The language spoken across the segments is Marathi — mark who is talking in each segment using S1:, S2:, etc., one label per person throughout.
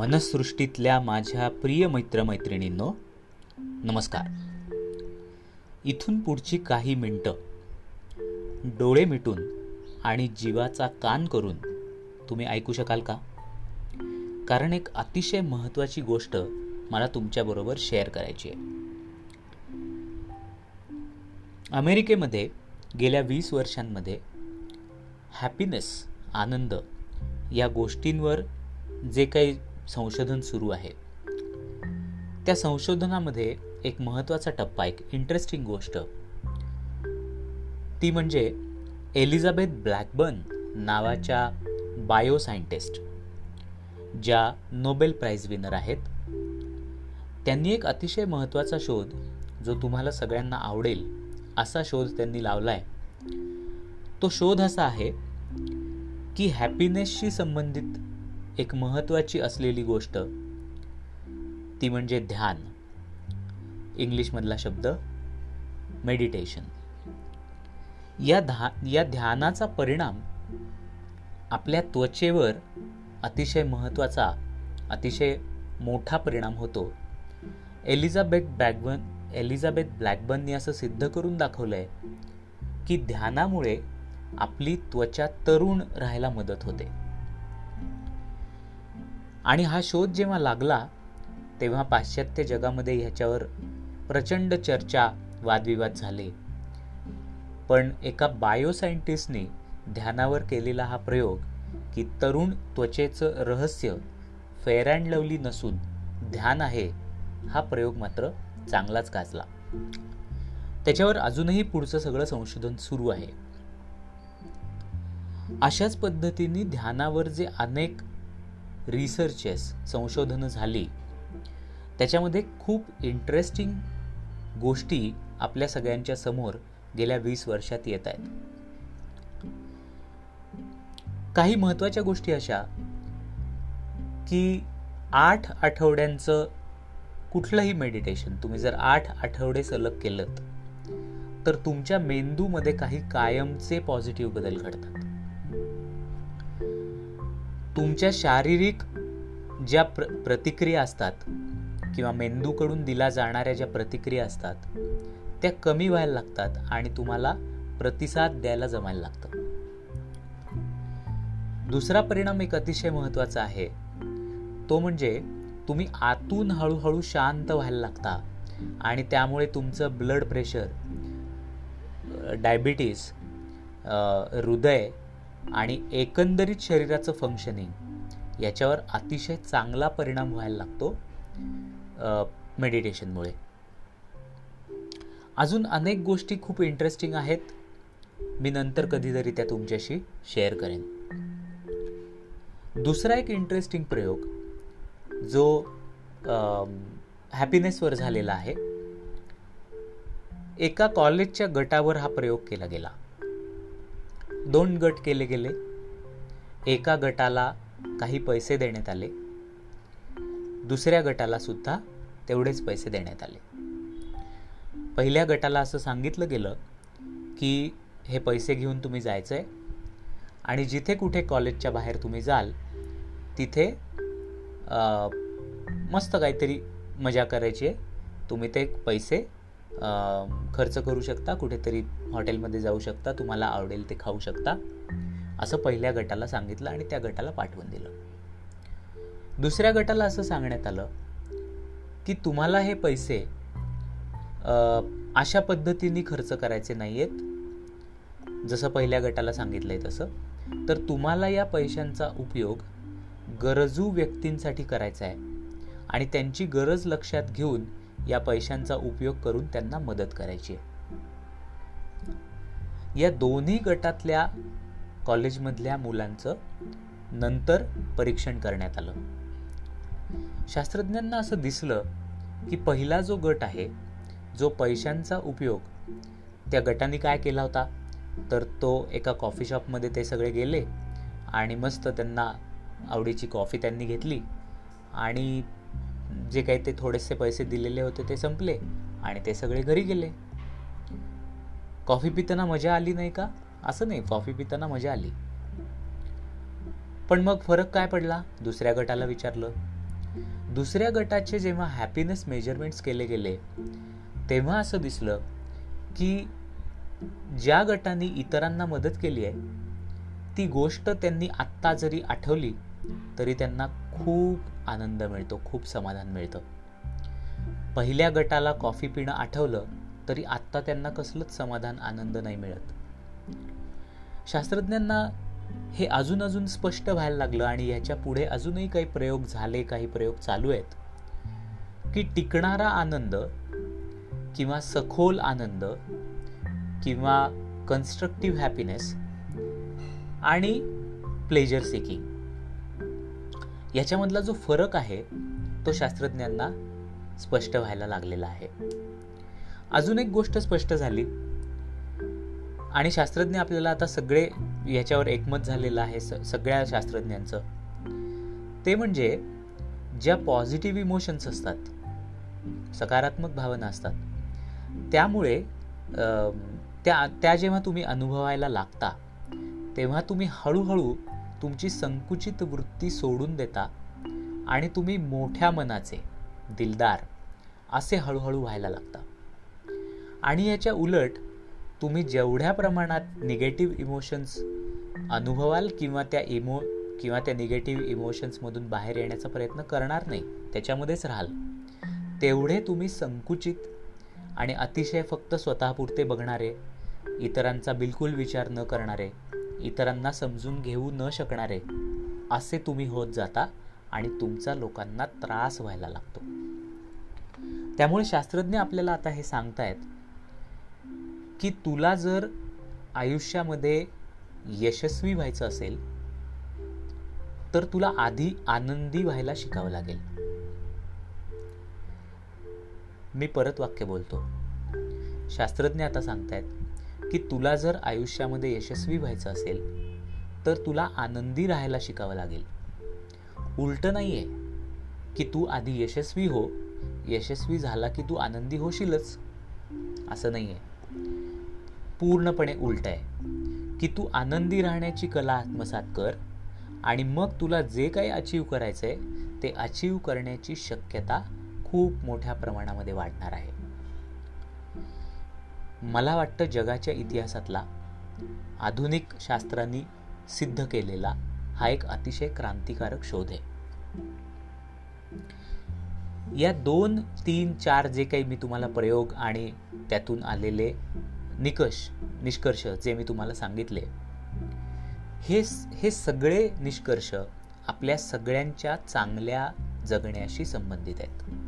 S1: मनसृष्टीतल्या माझ्या प्रिय मित्रमैत्रिणींनो नमस्कार. इथून पुढची काही मिनटं डोळे मिटून आणि जीवाचा कान करून तुम्ही ऐकू शकाल का? कारण एक अतिशय महत्त्वाची गोष्ट मला तुमच्याबरोबर शेअर करायची आहे. अमेरिकेमध्ये गेल्या वीस वर्षांमध्ये हॅपीनेस आनंद या गोष्टींवर जे काही संशोधन सुरू आहे. त्या संशोधनामध्ये एक महत्त्वाचा टप्पा एक इंटरेस्टिंग गोष्ट. ती म्हणजे एलिझाबेथ ब्लॅकबर्न नावाच्या बायोसायंटिस्ट ज्या नोबेल प्राईज विनर आहेत. त्यांनी एक अतिशय महत्त्वाचा शोध जो तुम्हाला सगळ्यांना आवडेल असा शोध त्यांनी लावला आहे तो शोध असा आहे की हॅपीनेसशी संबंधित एक महत्त्वाची असलेली गोष्ट. ती म्हणजे ध्यान. इंग्लिशमधला शब्द मेडिटेशन या धा या ध्यानाचा परिणाम आपल्या त्वचेवर अतिशय महत्त्वाचा अतिशय मोठा परिणाम होतो. एलिझाबेथ ब्लॅकबर्न एलिझाबेथ ब्लॅकबनने असं सिद्ध करून दाखवलंय की ध्यानामुळे आपली त्वचा तरुण राहायला मदत होते. आणि हा शोध जेव्हा लागला तेव्हा पाश्चात्य जगामध्ये ह्याच्यावर प्रचंड चर्चा वादविवाद झाले. पण एका बायोसायंटिस्टने ध्यानावर केलेला हा प्रयोग की तरुण त्वचेचं रहस्य फेअर अँड लवली नसून ध्यान आहे हा प्रयोग मात्र चांगलाच गाजला. त्याच्यावर अजूनही पुढचं सगळं संशोधन सुरू आहे. अशाच पद्धतीने ध्यानावर जे अनेक रिसर्चेस संशोधनं झाली. त्याच्यामध्ये खूप इंटरेस्टिंग गोष्टी आपल्या सगळ्यांच्या समोर गेल्या वीस वर्षात येत आहेत. काही महत्त्वाच्या गोष्टी अशा की आठ आठवड्यांचं कुठलंही मेडिटेशन तुम्ही जर आठ आठवडे सलग केलं तर तुमच्या मेंदूमध्ये काही कायमचे पॉझिटिव्ह बदल घडतात. तुमच्या शारीरिक ज्या प्र प्रतिक्रिया असतात किंवा मेंदूकडून दिला जाणाऱ्या ज्या प्रतिक्रिया असतात त्या कमी व्हायला लागतात आणि तुम्हाला प्रतिसाद द्यायला जमायला लागतं. दुसरा परिणाम एक अतिशय महत्त्वाचा आहे. तो म्हणजे तुम्ही आतून हळूहळू शांत व्हायला लागता आणि त्यामुळे तुमचं ब्लड प्रेशर डायबिटीस हृदय आणि एकंदरीत शरीराचं फंक्शनिंग याच्यावर अतिशय चांगला परिणाम व्हायला लागतो मेडिटेशनमुळे अजून अनेक गोष्टी खूप इंटरेस्टिंग आहेत. मी नंतर कधीतरी त्या तुमच्याशी शेअर करेन. दुसरा एक इंटरेस्टिंग प्रयोग जो हॅपीनेसवर झालेला आहे. एका कॉलेजच्या गटावर हा प्रयोग केला गेला. दोन गट केले गेले. एका गटाला काही पैसे देण्यात आले. दुसऱ्या गटाला सुद्धा तेवढेच पैसे देण्यात आले. पहिल्या गटाला असं सांगितलं गेलं की हे पैसे घेऊन तुम्ही जायचं आहे आणि जिथे कुठे कॉलेजच्या बाहेर तुम्ही जाल तिथे मस्त काहीतरी मजा करायची आहे. तुम्ही ते पैसे खर्च करू शकता कुठेतरी हॉटेलमध्ये जाऊ शकता तुम्हाला आवडेल ते खाऊ शकता. असं पहिल्या गटाला सांगितलं आणि त्या गटाला पाठवून दिलं. दुसऱ्या गटाला असं सांगण्यात आलं की तुम्हाला हे पैसे अशा पद्धतीने खर्च करायचे नाही आहेत जसं पहिल्या गटाला सांगितलंय तसं. तर तुम्हाला या पैशांचा उपयोग गरजू व्यक्तींसाठी करायचा आहे. आणि त्यांची गरज लक्षात घेऊन या पैशांचा उपयोग करून त्यांना मदत करायची या दोन्ही गटातल्या कॉलेजमधल्या मुलांचं नंतर परीक्षण करण्यात आलं. शास्त्रज्ञांना असं दिसलं की पहिला जो गट आहे जो पैशांचा उपयोग त्या गटाने काय केला होता? तर तो एका कॉफी शॉपमध्ये ते सगळे गेले आणि मस्त त्यांना आवडीची कॉफी त्यांनी घेतली आणि जे काही ते थोडेसे पैसे दिलेले होते ते संपले आणि ते सगळे घरी गेले. कॉफी पिताना मजा आली नाही का? असं नाही कॉफी पिताना मजा आली. पण मग फरक काय पडला? दुसऱ्या गटाला विचारलं. दुसऱ्या गटाचे जेव्हा हॅपीनेस मेजरमेंट्स केले गेले तेव्हा असं दिसलं की ज्या गटांनी इतरांना मदत केली आहे ती गोष्ट त्यांनी आत्ता जरी आठवली तरी त्यांना खूप आनंद मिळतो खूप समाधान मिळतं. पहिल्या गटाला कॉफी पिणं आठवलं तरी आत्ता त्यांना कसलंच समाधान आनंद नाही मिळत. शास्त्रज्ञांना हे अजून अजून स्पष्ट व्हायला लागलं आणि याच्यापुढे अजूनही काही प्रयोग झाले काही प्रयोग चालू आहेत. की टिकणारा आनंद किंवा सखोल आनंद किंवा कन्स्ट्रक्टिव्ह हॅपीनेस आणि प्लेजर सिकिंग याच्यामधला जो फरक आहे तो शास्त्रज्ञांना स्पष्ट व्हायला लागलेला आहे. अजून एक गोष्ट स्पष्ट झाली. आणि शास्त्रज्ञ आपल्याला आता सगळे याच्यावर एकमत झालेलं आहे सगळ्या शास्त्रज्ञांचं. ते म्हणजे ज्या पॉझिटिव्ह इमोशन्स असतात सकारात्मक भावना असतात त्यामुळे त्या त्या जेव्हा तुम्ही अनुभवायला लागता तेव्हा तुम्ही हळूहळू तुमची संकुचित वृत्ती सोडून देता आणि तुम्ही मोठ्या मनाचे दिलदार असे हळूहळू व्हायला लागता. आणि याच्या उलट तुम्ही जेवढ्या प्रमाणात निगेटिव्ह इमोशन्स अनुभवाल किंवा त्या इमो किंवा त्या निगेटिव्ह इमोशन्समधून बाहेर येण्याचा प्रयत्न करणार नाही त्याच्यामध्येच राहाल. तेवढे तुम्ही संकुचित आणि अतिशय फक्त स्वतःपुरते बघणारे इतरांचा बिलकुल विचार न करणारे इतरांना समजून घेऊ न शकणारे असे तुम्ही होत जाता आणि तुमचा लोकांना त्रास व्हायला लागतो. त्यामुळे शास्त्रज्ञ आपल्याला आता हे सांगतायत की तुला जर आयुष्यामध्ये यशस्वी व्हायचं असेल तर तुला आधी आनंदी व्हायला शिकावं लागेल. मी परत वाक्य बोलतो. शास्त्रज्ञ आता सांगतायत की तुला जर आयुष्यामध्ये यशस्वी व्हायचं असेल तर तुला आनंदी राहायला शिकावं लागेल. उलटं नाही आहे की तू आधी यशस्वी हो यशस्वी झाला की तू आनंदी होशीलच. असं नाही आहे पूर्णपणे उलट आहे की तू आनंदी राहण्याची कला आत्मसात कर आणि मग तुला जे काही अचीव करायचं आहे ते अचीव करण्याची शक्यता खूप मोठ्या प्रमाणामध्ये वाढणार आहे. मला वाटतं जगाच्या इतिहासातला आधुनिक शास्त्रांनी सिद्ध केलेला हा एक अतिशय क्रांतिकारक शोध आहे. या दोन तीन चार जे काही मी तुम्हाला प्रयोग आणि त्यातून आलेले निकष निष्कर्ष जे मी तुम्हाला सांगितले हे हे सगळे निष्कर्ष आपल्या सगळ्यांच्या चांगल्या जगण्याशी संबंधित आहेत.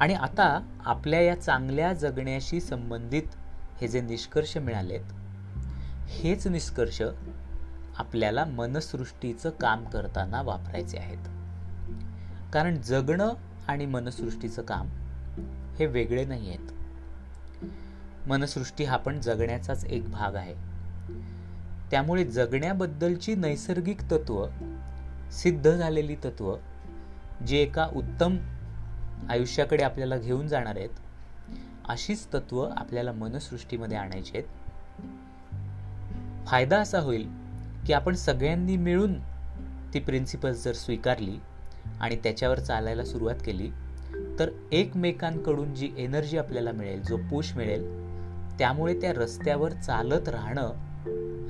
S1: आणि आता आपल्या या चांगल्या जगण्याशी संबंधित हे जे निष्कर्ष मिळालेत हेच निष्कर्ष आपल्याला मनसृष्टीचं काम करताना वापरायचे आहेत. कारण जगणं आणि मनसृष्टीचं काम हे वेगळे नाही आहेत. मनसृष्टी हा पण जगण्याचाच एक भाग आहे. त्यामुळे जगण्याबद्दलची नैसर्गिक तत्व सिद्ध झालेली तत्व जी एका उत्तम आयुष्याकडे आपल्याला घेऊन जाणार आहेत अशीच तत्व आपल्याला मनसृष्टीमध्ये आणायची आहेत. फायदा असा होईल की आपण सगळ्यांनी मिळून ती प्रिन्सिपल्स जर स्वीकारली आणि त्याच्यावर चालायला सुरुवात केली तर एकमेकांकडून जी एनर्जी आपल्याला मिळेल जो पुश मिळेल त्यामुळे त्या रस्त्यावर चालत राहणं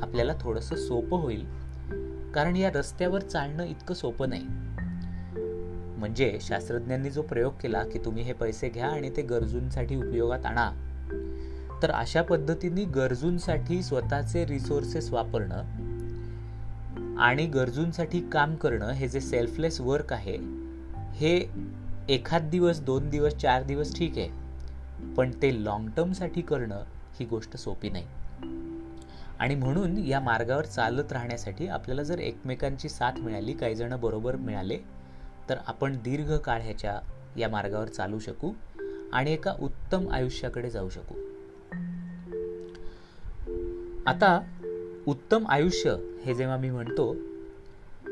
S1: आपल्याला थोडंसं सोपं होईल. कारण या रस्त्यावर चालणं इतकं सोपं नाही. म्हणजे शास्त्रज्ञांनी जो प्रयोग केला की तुम्ही हे पैसे घ्या आणि ते गरजूंसाठी उपयोगात आणा. तर अशा पद्धतीने गरजूंसाठी स्वतःचे रिसोर्सेस वापरणं आणि गरजूंसाठी काम करणं हे जे सेल्फलेस वर्क आहे हे एखाद दिवस दोन दिवस चार दिवस ठीक आहे पण ते लॉंग टर्मसाठी करणं ही गोष्ट सोपी नाही. आणि म्हणून या मार्गावर चालत राहण्यासाठी आपल्याला जर एकमेकांची साथ मिळाली काही जण बरोबर मिळाले तर आपण दीर्घ काळ ह्याच्या या मार्गावर चालू शकू आणि एका उत्तम आयुष्याकडे जाऊ शकू. आता उत्तम आयुष्य हे जेव्हा मी म्हणतो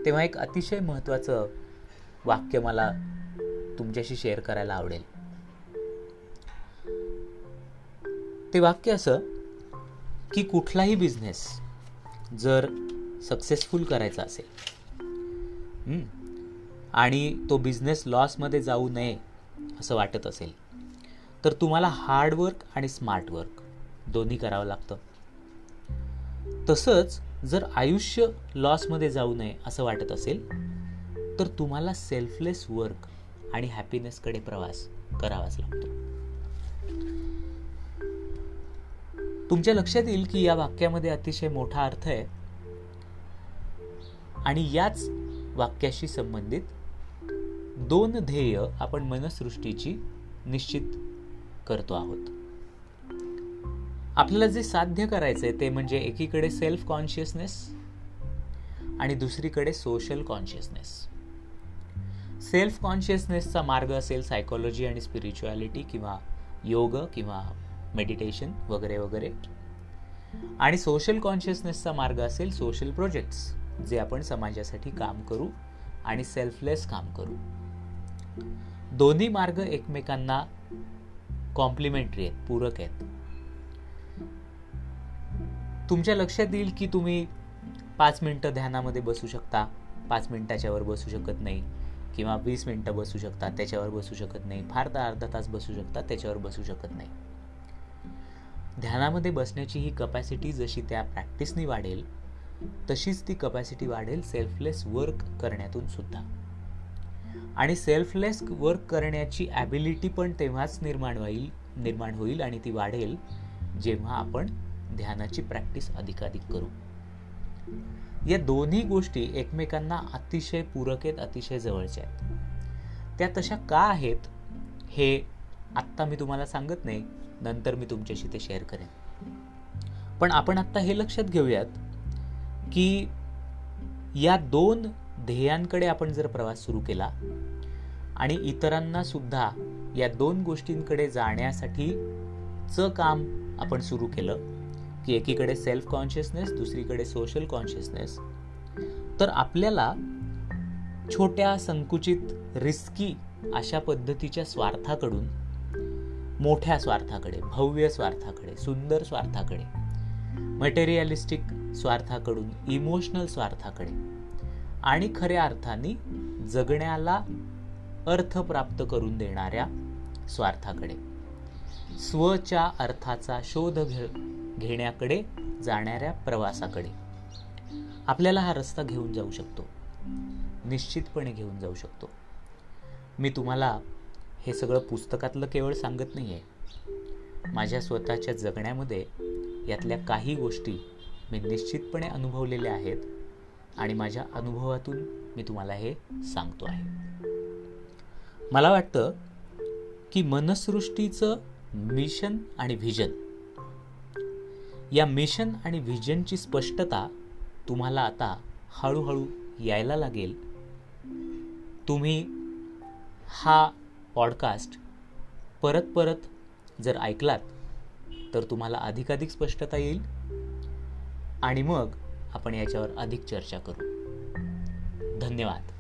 S1: तेव्हा एक अतिशय महत्त्वाचं वाक्य मला तुमच्याशी शेअर करायला आवडेल. ते वाक्य असं की कुठलाही बिझनेस जर सक्सेसफुल करायचा असेल आणि तो बिझनेस लॉसमध्ये जाऊ नये असं वाटत असेल. तर तुम्हाला हार्डवर्क आणि स्मार्ट वर्क दोन्ही करावं लागतं. तसंच जर आयुष्य लॉसमध्ये जाऊ नये असं वाटत असेल तर तुम्हाला सेल्फलेस वर्क आणि हॅपीनेसकडे प्रवास करावाच लागतो. तुमच्या लक्षात येईल की या वाक्यामध्ये अतिशय मोठा अर्थ आहे. आणि याच वाक्याशी संबंधित दोन ध्येय आपण मनसृष्टीची निश्चित करतो आहोत. आपल्याला जे साध्य करायचंय ते म्हणजे एकीकडे सेल्फ कॉन्शियसनेस आणि दुसरीकडे सोशल कॉन्शियसनेस सेल्फ कॉन्शियसनेसचा मार्ग असेल सायकोलॉजी आणि स्पिरिच्युअलिटी किंवा योग किंवा मेडिटेशन वगैरे वगैरे. आणि सोशल कॉन्शियसनेसचा मार्ग असेल सोशल प्रोजेक्ट्स जे आपण समाजासाठी काम करू आणि सेल्फलेस काम करू. दोन्ही मार्ग एकमेकांना कॉम्प्लिमेंटरी आहेत पूरक आहेत. तुमच्या लक्षात येईल की तुम्ही पाच मिनटं ध्यानामध्ये बसू शकता पाच मिनटाच्यावर बसू शकत नाही किंवा वीस मिनटं बसू शकता त्याच्यावर बसू शकत नाही. फार तर अर्धा तास बसू शकता त्याच्यावर बसू शकत नाही. ध्यानामध्ये बसण्याची ही कपॅसिटी जशी त्या प्रॅक्टिसनी वाढेल तशीच ती कपॅसिटी वाढेल सेल्फलेस वर्क करण्यातून सुद्धा. आणि सेल्फलेस वर्क करण्याची ॲबिलिटी पण तेव्हाच निर्माण होईल निर्माण होईल आणि ती वाढेल जेव्हा आपण ध्यानाची प्रॅक्टिस अधिकाधिक करू. या दोन्ही गोष्टी एकमेकांना अतिशय पूरक आहेत अतिशय जवळच्या आहेत. त्या तशा का आहेत हे आत्ता मी तुम्हाला सांगत नाही नंतर मी तुमच्याशी ते शेअर करेन. पण आपण आत्ता हे लक्षात घेऊयात की या दोन ध्येयांकडे आपण जर प्रवास सुरू केला आणि इतरांना सुद्धा या दोन गोष्टींकडे जाण्यासाठी च काम आपण सुरू केलं की एकीकडे सेल्फ कॉन्शियसनेस दुसरीकडे सोशल कॉन्शियसनेस तर आपल्याला छोट्या संकुचित रिस्की अशा पद्धतीच्या स्वार्थाकडून मोठ्या स्वार्थाकडे भव्य स्वार्थाकडे सुंदर स्वार्थाकडे मटेरियलिस्टिक स्वार्थाकडून इमोशनल स्वार्थाकडे आणि खऱ्या अर्थाने जगण्याला अर्थ प्राप्त करून देणाऱ्या स्वार्थाकडे. स्वच्या अर्थाचा शोध घेण्याकडे जाणाऱ्या प्रवासाकडे. आपल्याला हा रस्ता घेऊन जाऊ शकतो. निश्चितपणे घेऊन जाऊ शकतो. मी तुम्हाला हे सगळं पुस्तकातलं केवळ सांगत नाही आहे माझ्या स्वतःच्या जगण्यामध्ये यातल्या काही गोष्टी मी निश्चितपणे अनुभवलेल्या आहेत. आणि माझ्या अनुभवातून मी तुम्हाला हे सांगतो आहे. मला वाटतं की मनसृष्टीचं मिशन आणि व्हिजन या मिशन आणि व्हिजनची स्पष्टता तुम्हाला आता हळूहळू यायला लागेल. तुम्ही हा पॉडकास्ट परत परत जर ऐकलात तर तुम्हाला अधिकाधिक स्पष्टता येईल. आणि मग आपण याच्यावर अधिक चर्चा करू. धन्यवाद.